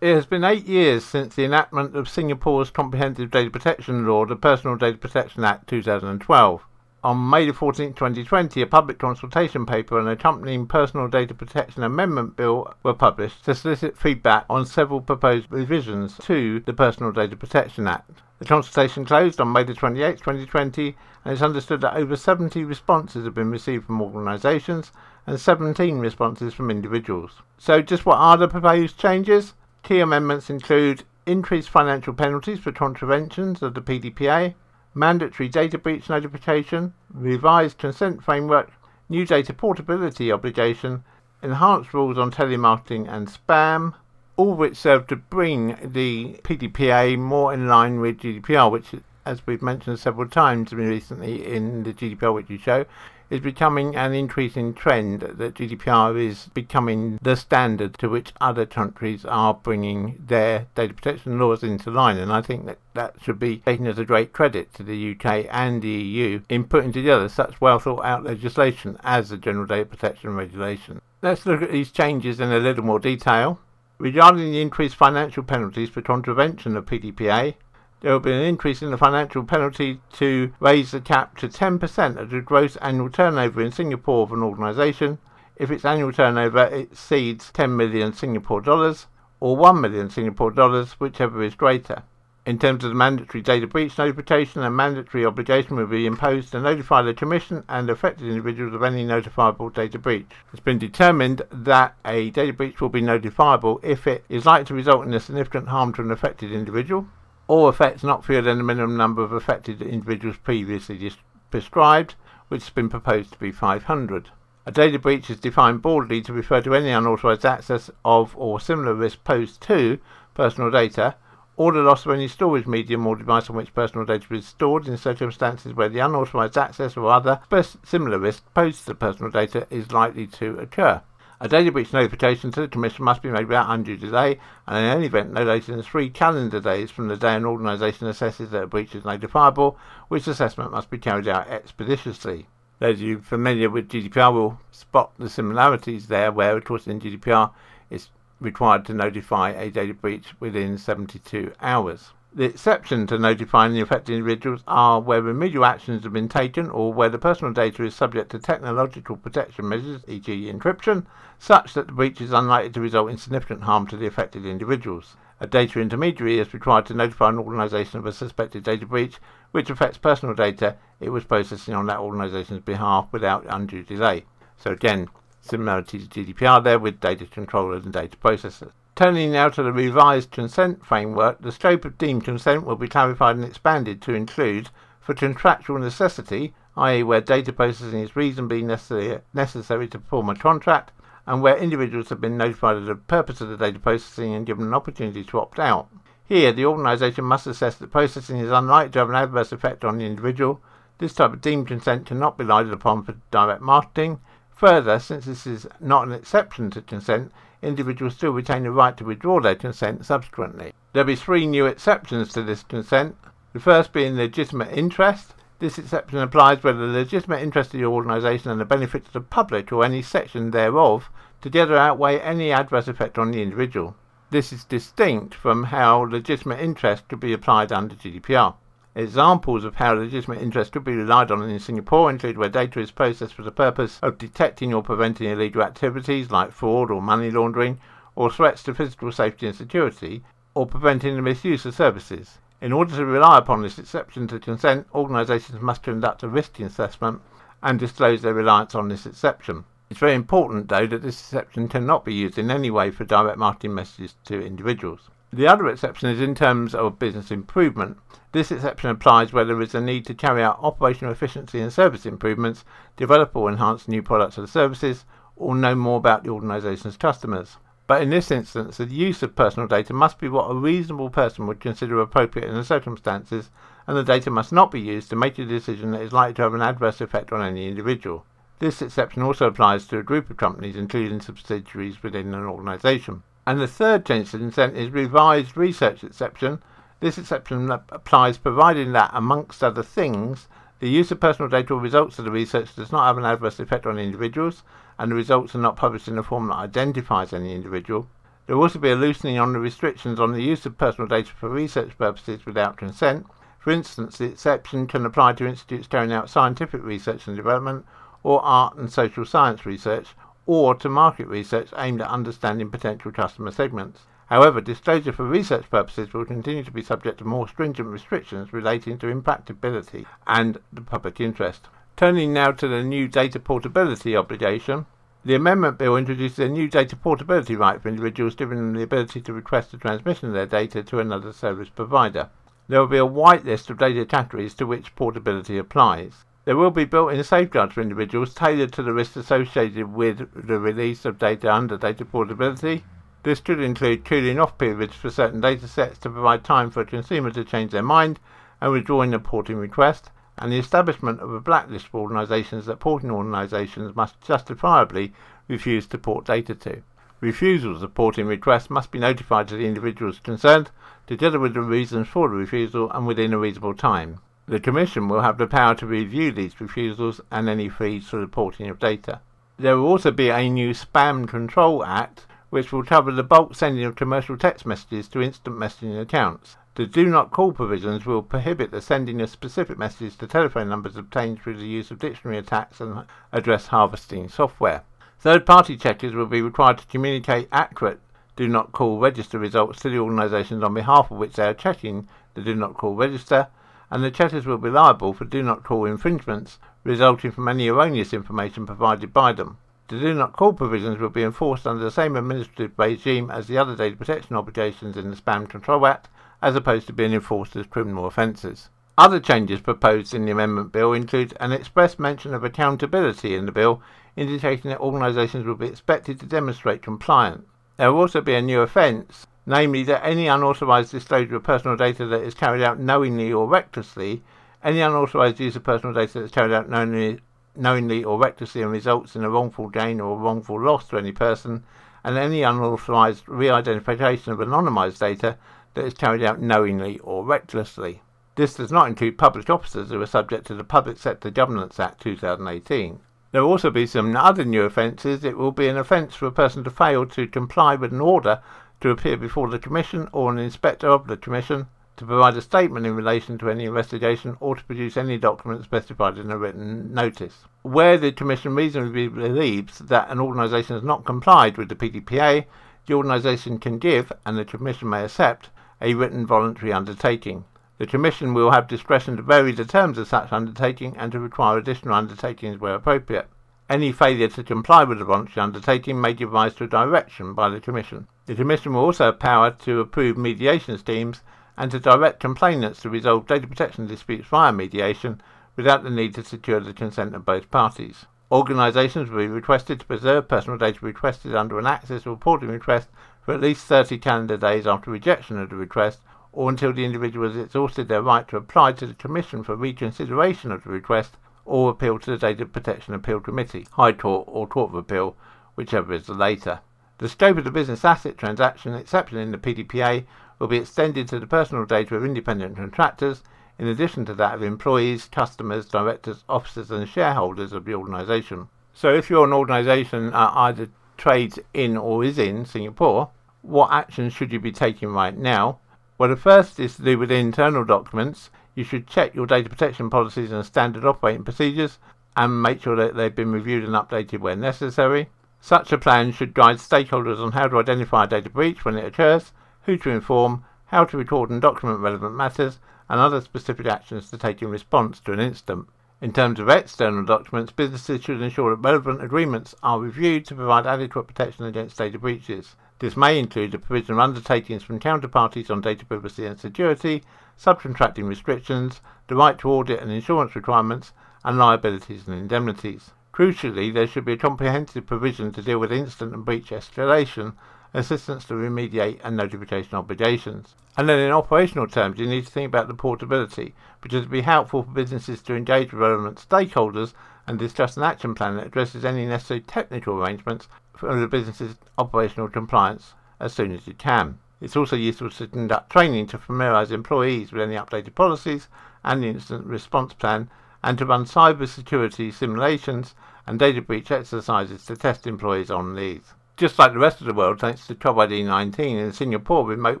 It has been eight years since the enactment of Singapore's Comprehensive Data Protection Law, the Personal Data Protection Act 2012. On May 14, 2020, a public consultation paper and accompanying Personal Data Protection Amendment Bill were published to solicit feedback on several proposed revisions to the Personal Data Protection Act. The consultation closed on May 28, 2020, and it's understood that over 70 responses have been received from organisations and 17 responses from individuals. So, just what are the proposed changes? Key amendments include increased financial penalties for contraventions of the PDPA, mandatory data breach notification, revised consent framework, new data portability obligation, enhanced rules on telemarketing and spam, all which serve to bring the PDPA more in line with GDPR, which, as we've mentioned several times recently in the GDPR Weekly Show, is becoming an increasing trend that GDPR is becoming the standard to which other countries are bringing their data protection laws into line. And I think that that should be taken as a great credit to the UK and the EU in putting together such well thought out legislation as the General Data Protection Regulation. Let's look at these changes in a little more detail. Regarding the increased financial penalties for contravention of PDPA, there will be an increase in the financial penalty to raise the cap to 10% of the gross annual turnover in Singapore of an organisation if its annual turnover exceeds 10 million Singapore dollars or 1 million Singapore dollars, whichever is greater. In terms of the mandatory data breach notification, a mandatory obligation will be imposed to notify the Commission and affected individuals of any notifiable data breach. It's been determined that a data breach will be notifiable if it is likely to result in a significant harm to an affected individual, or effects not fewer than the minimum number of affected individuals previously prescribed, which has been proposed to be 500. A data breach is defined broadly to refer to any unauthorized access of or similar risk posed to personal data, or the loss of any storage medium or device on which personal data is stored in circumstances where the unauthorized access or other similar risk posed to personal data is likely to occur. A data breach notification to the Commission must be made without undue delay, and in any event no later than three calendar days from the day an organisation assesses that a breach is notifiable, which assessment must be carried out expeditiously. Those of you familiar with GDPR will spot the similarities there, where, of course, in GDPR it's required to notify a data breach within 72 hours. The exception to notifying the affected individuals are where remedial actions have been taken or where the personal data is subject to technological protection measures, e.g., encryption, such that the breach is unlikely to result in significant harm to the affected individuals. A data intermediary is required to notify an organisation of a suspected data breach which affects personal data it was processing on that organisation's behalf without undue delay. So again, similarity to GDPR there with data controllers and data processors. Turning now to the revised consent framework, the scope of deemed consent will be clarified and expanded to include, for contractual necessity, i.e., where data processing is reasonably necessary, to perform a contract, and where individuals have been notified of the purpose of the data processing and given an opportunity to opt out. Here, the organisation must assess that processing is unlikely to have an adverse effect on the individual. This type of deemed consent cannot be relied upon for direct marketing. Further, since this is not an exception to consent, individuals still retain the right to withdraw their consent subsequently. There will be three new exceptions to this consent. The first being legitimate interest. This exception applies where the legitimate interest of the organisation and the benefit to the public or any section thereof together outweigh any adverse effect on the individual. This is distinct from how legitimate interest could be applied under GDPR. Examples of how legitimate interest could be relied on in Singapore include where data is processed for the purpose of detecting or preventing illegal activities like fraud or money laundering, or threats to physical safety and security, or preventing the misuse of services. In order to rely upon this exception to consent, organisations must conduct a risk assessment and disclose their reliance on this exception. It's very important, though, that this exception cannot be used in any way for direct marketing messages to individuals. The other exception is in terms of business improvement. This exception applies where there is a need to carry out operational efficiency and service improvements, develop or enhance new products or services, or know more about the organisation's customers. But in this instance, the use of personal data must be what a reasonable person would consider appropriate in the circumstances, and the data must not be used to make a decision that is likely to have an adverse effect on any individual. This exception also applies to a group of companies, including subsidiaries within an organisation. And the third change to consent is revised research exception. This exception applies providing that, amongst other things, the use of personal data or results of the research does not have an adverse effect on individuals, and the results are not published in a form that identifies any individual. There will also be a loosening on the restrictions on the use of personal data for research purposes without consent. For instance, the exception can apply to institutes carrying out scientific research and development, or art and social science research, or to market research aimed at understanding potential customer segments. However, disclosure for research purposes will continue to be subject to more stringent restrictions relating to impracticability and the public interest. Turning now to the new data portability obligation, the amendment bill introduces a new data portability right for individuals, giving them the ability to request the transmission of their data to another service provider. There will be a whitelist of data categories to which portability applies. There will be built-in safeguards for individuals tailored to the risks associated with the release of data under data portability. This could include cooling off periods for certain data sets to provide time for a consumer to change their mind and withdrawing a porting request, and the establishment of a blacklist for organisations that porting organisations must justifiably refuse to port data to. Refusals of porting requests must be notified to the individuals concerned, together with the reasons for the refusal and within a reasonable time. The Commission will have the power to review these refusals and any fees for reporting of data. There will also be a new Spam Control Act which will cover the bulk sending of commercial text messages to instant messaging accounts. The do not call provisions will prohibit the sending of specific messages to telephone numbers obtained through the use of dictionary attacks and address harvesting software. Third party checkers will be required to communicate accurate do not call register results to the organisations on behalf of which they are checking the do not call register and the chatters will be liable for do not call infringements resulting from any erroneous information provided by them. The do not call provisions will be enforced under the same administrative regime as the other data protection obligations in the Spam Control Act, as opposed to being enforced as criminal offences. Other changes proposed in the amendment bill include an express mention of accountability in the bill, indicating that organisations will be expected to demonstrate compliance. There will also be a new offence namely that any unauthorized disclosure of personal data that is carried out knowingly or recklessly, any unauthorized use of personal data that is carried out knowingly, knowingly or recklessly and results in a wrongful gain or wrongful loss to any person, and any unauthorized re-identification of anonymized data that is carried out knowingly or recklessly. This does not include public officers who are subject to the Public Sector Governance Act 2018. There will also be some other new offences. It will be an offence for a person to fail to comply with an order to appear before the Commission or an inspector of the Commission, to provide a statement in relation to any investigation, or to produce any document specified in a written notice. Where the Commission reasonably believes that an organisation has not complied with the PDPA, the organisation can give, and the Commission may accept, a written voluntary undertaking. The Commission will have discretion to vary the terms of such undertaking and to require additional undertakings where appropriate. Any failure to comply with the voluntary undertaking may give rise to a direction by the Commission. The Commission will also have power to approve mediation schemes and to direct complainants to resolve data protection disputes via mediation without the need to secure the consent of both parties. Organisations will be requested to preserve personal data requested under an access or reporting request for at least 30 calendar days after rejection of the request or until the individual has exhausted their right to apply to the Commission for reconsideration of the request or appeal to the Data Protection Appeal Committee, High Court or Court of Appeal, whichever is the later. The scope of the business asset transaction exception in the PDPA will be extended to the personal data of independent contractors, in addition to that of employees, customers, directors, officers, and shareholders of the organisation. So, if you're an organisation that either trades in or is in Singapore, what actions should you be taking right now? Well, the first is to do with internal documents. You should check your data protection policies and standard operating procedures and make sure that they've been reviewed and updated where necessary. Such a plan should guide stakeholders on how to identify a data breach when it occurs, who to inform, how to record and document relevant matters, and other specific actions to take in response to an incident. In terms of external documents, businesses should ensure that relevant agreements are reviewed to provide adequate protection against data breaches. This may include the provision of undertakings from counterparties on data privacy and security, subcontracting restrictions, the right to audit and insurance requirements, and liabilities and indemnities. Crucially, there should be a comprehensive provision to deal with incident and breach escalation, assistance to remediate and notification obligations. And then in operational terms, you need to think about the portability, which to be helpful for businesses to engage with relevant stakeholders and discuss an action plan that addresses any necessary technical arrangements for the business's operational compliance as soon as you can. It's also useful to conduct training to familiarise employees with any updated policies and the incident response plan and to run cyber security simulations and data breach exercises to test employees on these. Just like the rest of the world, thanks to COVID 19 in Singapore, remote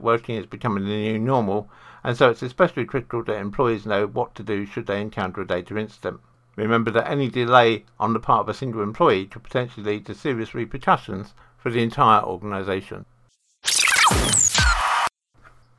working is becoming the new normal, and so it's especially critical that employees know what to do should they encounter a data incident. Remember that any delay on the part of a single employee could potentially lead to serious repercussions for the entire organisation.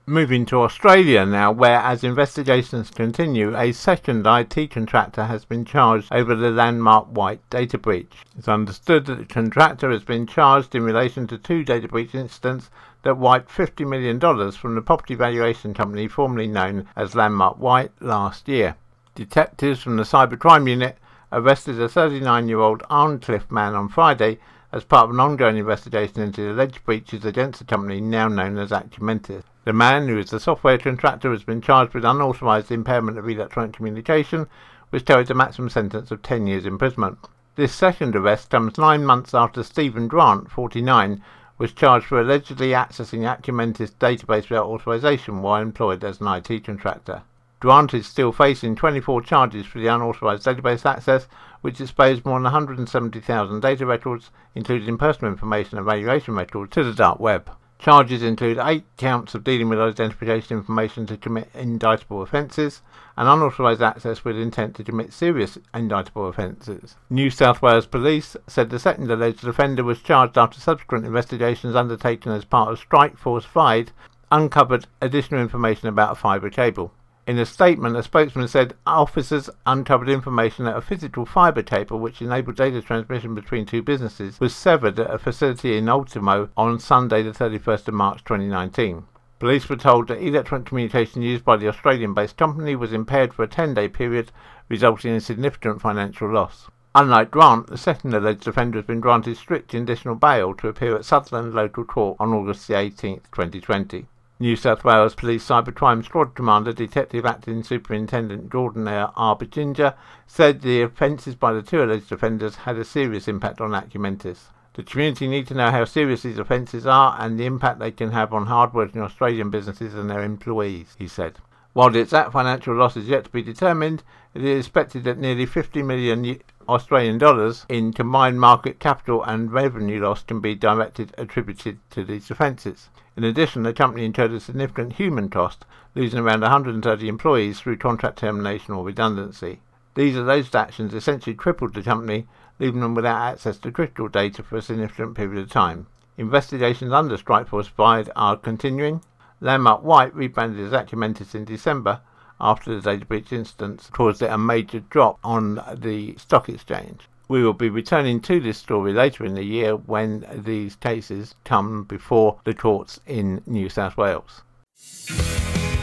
Moving to Australia now, where as investigations continue, a second IT contractor has been charged over the LandMark White data breach. It's understood that the contractor has been charged in relation to two data breach incidents that wiped $50 million from the property valuation company formerly known as LandMark White last year. Detectives from the Cybercrime Unit arrested a 39 year old Arncliffe man on Friday as part of an ongoing investigation into the alleged breaches against the company now known as Acumentis. The man, who is the software contractor, has been charged with unauthorized impairment of electronic communication, which carries a maximum sentence of 10 years imprisonment. This second arrest comes nine months after Stephen Grant, 49, was charged for allegedly accessing Acumentis database without authorization while employed as an IT contractor. Grant is still facing 24 charges for the unauthorized database access, which exposed more than 170,000 data records, including personal information and valuation records, to the dark web. Charges include eight counts of dealing with identification information to commit indictable offences and unauthorised access with intent to commit serious indictable offences. New South Wales Police said the second alleged offender was charged after subsequent investigations undertaken as part of Strike Force 5 uncovered additional information about a fibre cable. In a statement, a spokesman said officers uncovered information that a physical fibre cable which enabled data transmission between two businesses was severed at a facility in Ultimo on Sunday, the 31st of March 2019. Police were told that electronic communication used by the Australian based company was impaired for a 10 day period, resulting in significant financial loss. Unlike Grant, the second alleged offender has been granted strict conditional bail to appear at Sutherland Local Court on August 18, 2020. New South Wales Police Cybercrime Squad Commander Detective Acting Superintendent Gordon Arbuginger said the offences by the two alleged offenders had a serious impact on Acumentis. The community need to know how serious these offences are and the impact they can have on hard-working Australian businesses and their employees, he said. While the exact financial loss is yet to be determined, it is expected that nearly 50 million Australian dollars in combined market capital and revenue loss can be directed attributed to these offences. In addition, the company incurred a significant human cost, losing around 130 employees through contract termination or redundancy. These alleged actions essentially crippled the company, leaving them without access to critical data for a significant period of time. Investigations under Strikeforce 5 are continuing. LandMark White, rebranded as Acumentis in December, after the data breach incident caused it a major drop on the stock exchange. We will be returning to this story later in the year when these cases come before the courts in New South Wales.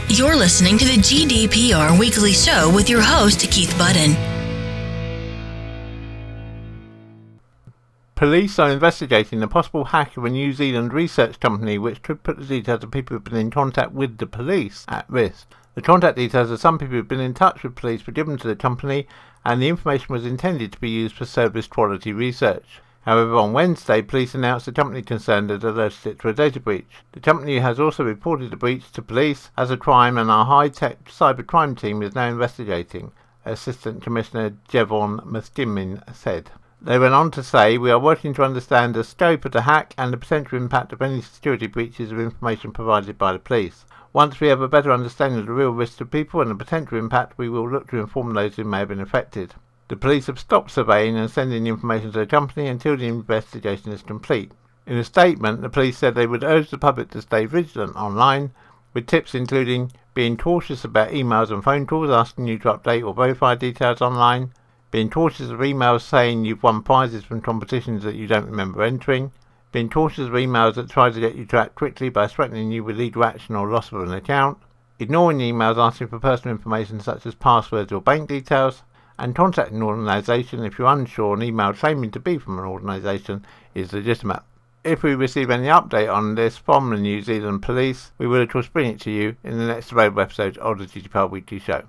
You're listening to the GDPR Weekly Show with your host, Keith Budden. Police are investigating the possible hack of a New Zealand research company which could put the details of people who have been in contact with the police at risk. The contact details of some people who have been in touch with police were given to the company and the information was intended to be used for service quality research. However, on Wednesday, police announced the company concerned had alerted it to a data breach. The company has also reported the breach to police as a crime, and our high-tech cybercrime team is now investigating, Assistant Commissioner Jevon McSkimming said. They went on to say, We are working to understand the scope of the hack and the potential impact of any security breaches of information provided by the police. Once we have a better understanding of the real risks to people and the potential impact, we will look to inform those who may have been affected. The police have stopped surveying and sending information to the company until the investigation is complete. In a statement, the police said they would urge the public to stay vigilant online, with tips including being cautious about emails and phone calls asking you to update or verify details online, being cautious of emails saying you've won prizes from competitions that you don't remember entering, being cautious of emails that try to get you to act quickly by threatening you with legal action or loss of an account, ignoring emails asking for personal information such as passwords or bank details, and contacting an organisation if you're unsure an email claiming to be from an organisation is legitimate. If we receive any update on this from the New Zealand Police, we will of course bring it to you in the next available episode of the GDPR Weekly Show.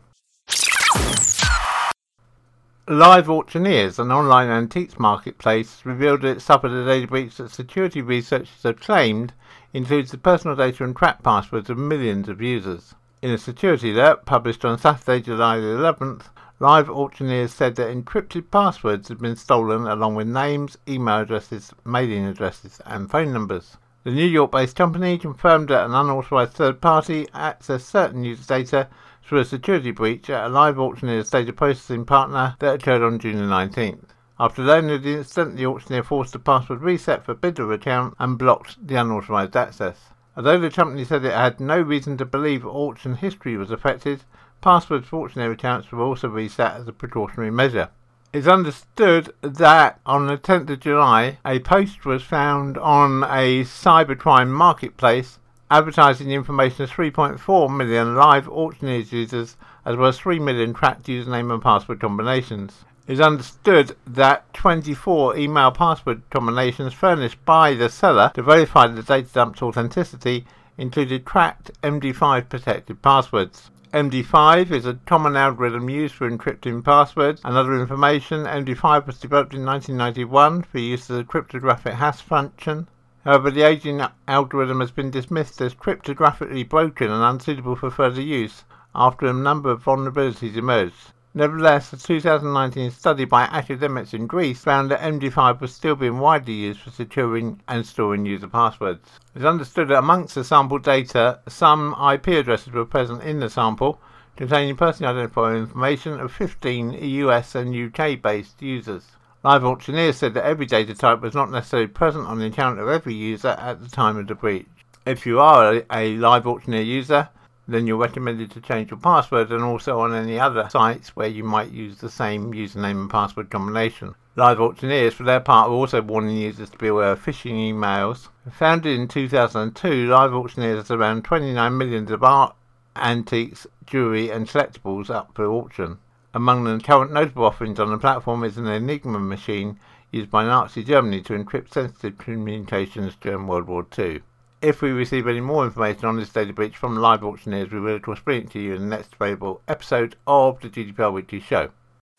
Live Auctioneers, an online antiques marketplace, revealed that it suffered a data breach that security researchers have claimed includes the personal data and track passwords of millions of users. In a security alert published on Saturday, July the 11th, Live Auctioneers said that encrypted passwords had been stolen along with names, email addresses, mailing addresses, and phone numbers. The New York based company confirmed that an unauthorized third party accessed certain user data through a security breach at a live auctioneer's data processing partner that occurred on June the 19th. After learning of the incident, the auctioneer forced a password reset for bidder account and blocked the unauthorized access. Although the company said it had no reason to believe auction history was affected, passwords for auctioneer accounts were also reset as a precautionary measure. It's understood that on the 10th of July, a post was found on a cybercrime marketplace advertising information of 3.4 million live auctioneers users as well as 3 million tracked username and password combinations. It is understood that 24 email password combinations furnished by the seller to verify the data dump's authenticity included cracked MD5 protected passwords. MD5 is a common algorithm used for encrypting passwords and other information. MD5 was developed in 1991 for use as a cryptographic hash function Uh, However, the aging algorithm has been dismissed as cryptographically broken and unsuitable for further use after a number of vulnerabilities emerged. Nevertheless, a 2019 study by academics in Greece found that MD5 was still being widely used for securing and storing user passwords. It is understood that amongst the sample data, some IP addresses were present in the sample containing personally identifiable information of 15 US and UK based users. Live Auctioneer said that every data type was not necessarily present on the account of every user at the time of the breach. If you are a, Live Auctioneer user, then you're recommended to change your password and also on any other sites where you might use the same username and password combination. Live Auctioneers, for their part, are also warning users to be aware of phishing emails. Founded in 2002, Live Auctioneers has around 29 million of art, antiques, jewellery, and collectibles up for auction. Among the current notable offerings on the platform is an Enigma machine used by Nazi Germany to encrypt sensitive communications during World War II. If we receive any more information on this data breach from live auctioneers, we will of course bring it to you in the next available episode of the GDPR Weekly Show.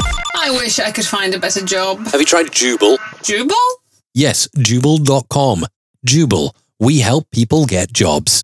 I wish I could find a better job. Have you tried Jooble? Jooble? Yes, Jooble.com. Jooble. We help people get jobs.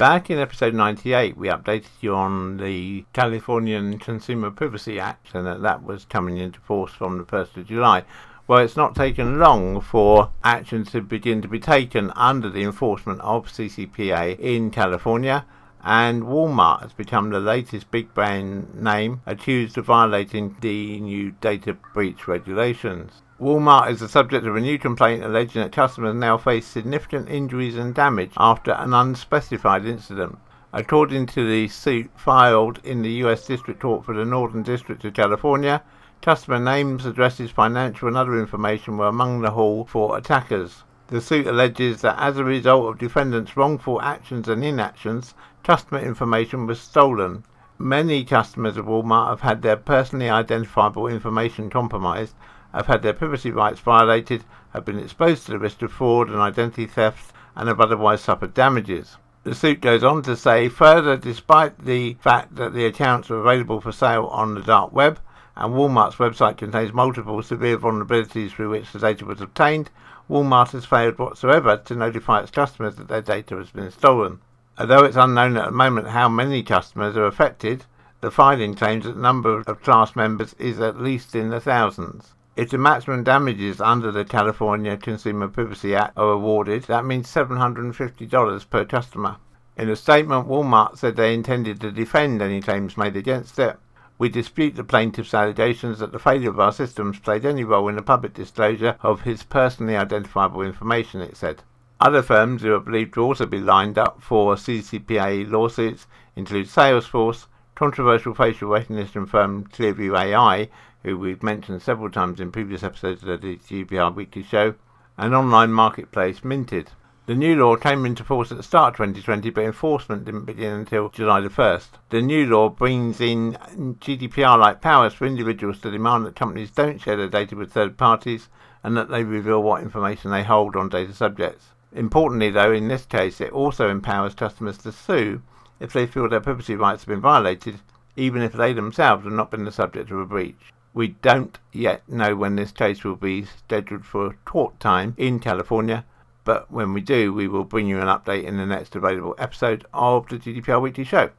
Back in episode 98, we updated you on the Californian Consumer Privacy Act and that that was coming into force from the 1st of July. Well, it's not taken long for action to begin to be taken under the enforcement of CCPA in California, and Walmart has become the latest big brand name accused of violating the new data breach regulations. Walmart is the subject of a new complaint alleging that customers now face significant injuries and damage after an unspecified incident. According to the suit filed in the U.S. District Court for the Northern District of California, customer names, addresses, financial, and other information were among the haul for attackers. The suit alleges that as a result of defendants' wrongful actions and inactions, customer information was stolen. Many customers of Walmart have had their personally identifiable information compromised, have had their privacy rights violated, have been exposed to the risk of fraud and identity theft, and have otherwise suffered damages. The suit goes on to say further, despite the fact that the accounts are available for sale on the dark web, and Walmart's website contains multiple severe vulnerabilities through which the data was obtained, Walmart has failed whatsoever to notify its customers that their data has been stolen. Although it's unknown at the moment how many customers are affected, the filing claims that the number of class members is at least in the thousands. If the maximum damages under the California Consumer Privacy Act are awarded, that means $750 per customer. In a statement, Walmart said they intended to defend any claims made against it. We dispute the plaintiff's allegations that the failure of our systems played any role in the public disclosure of his personally identifiable information, it said. Other firms who are believed to also be lined up for CCPA lawsuits include Salesforce, controversial facial recognition firm Clearview AI, who we've mentioned several times in previous episodes of the GDPR Weekly Show, and online marketplace Minted. The new law came into force at the start of 2020, but enforcement didn't begin until July the 1st. The new law brings in GDPR-like powers for individuals to demand that companies don't share their data with third parties and that they reveal what information they hold on data subjects. Importantly, though, in this case, it also empowers customers to sue if they feel their privacy rights have been violated, even if they themselves have not been the subject of a breach. We don't yet know when this case will be scheduled for court time in California, but when we do, we will bring you an update in the next available episode of the GDPR Weekly Show.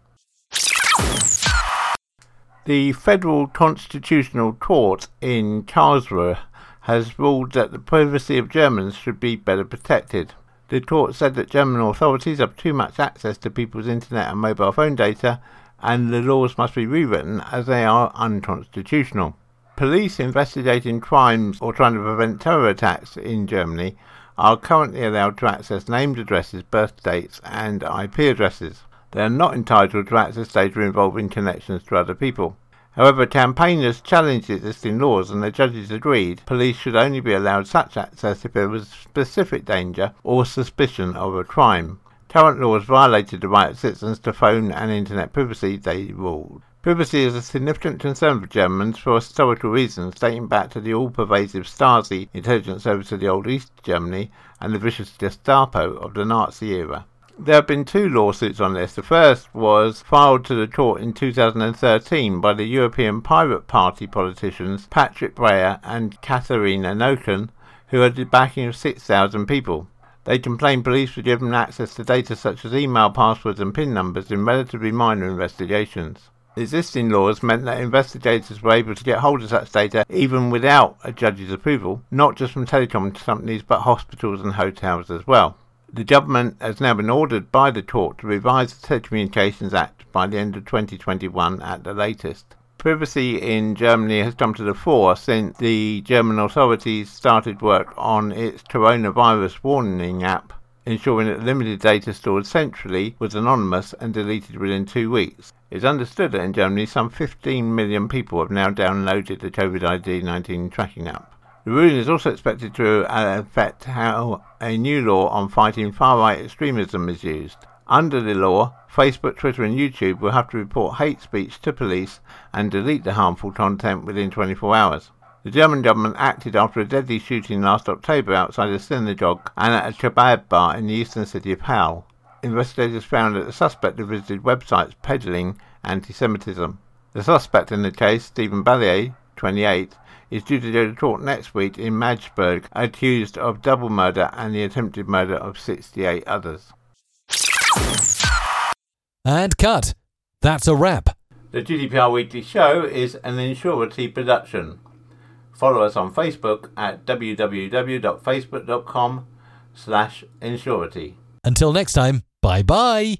The Federal Constitutional Court in Karlsruhe has ruled that the privacy of Germans should be better protected. The court said that German authorities have too much access to people's internet and mobile phone data, and the laws must be rewritten as they are unconstitutional. Police investigating crimes or trying to prevent terror attacks in Germany are currently allowed to access named addresses, birth dates, and IP addresses. They are not entitled to access data involving connections to other people. However, campaigners challenged existing laws and the judges agreed police should only be allowed such access if there was specific danger or suspicion of a crime. Current laws violated the right of citizens to phone and internet privacy, they ruled. Privacy is a significant concern for Germans for historical reasons dating back to the all-pervasive Stasi intelligence service of the old East Germany and the vicious Gestapo of the Nazi era. There have been two lawsuits on this. The first was filed to the court in 2013 by the European Pirate Party politicians Patrick Breyer and Katharina Nocun, who had the backing of 6,000 people. They complained police were given access to data such as email passwords and PIN numbers in relatively minor investigations. Existing laws meant that investigators were able to get hold of such data even without a judge's approval, not just from telecom companies but hospitals and hotels as well. The government has now been ordered by the court to revise the Telecommunications Act by the end of 2021 at the latest. Privacy in Germany has come to the fore since the German authorities started work on its coronavirus warning app, ensuring that limited data stored centrally was anonymous and deleted within two weeks. It's understood that in Germany some 15 million people have now downloaded the COVID ID 19 tracking app. The ruling is also expected to uh, affect how a new law on fighting far right extremism is used. Under the law, Facebook, Twitter, and YouTube will have to report hate speech to police and delete the harmful content within 24 hours. The German government acted after a deadly shooting last October outside a synagogue and at a kebab bar in the eastern city of Halle investigators found that the suspect had visited websites peddling anti Semitism. The suspect in the case, Stephan Balliet, 28, is due to go to court next week in Magdeburg, accused of double murder and the attempted murder of 68 others. And cut. That's a wrap. The GDPR Weekly Show is an Insurity production. Follow us on Facebook at www.facebook.com slash Insurity. Until next time, bye bye.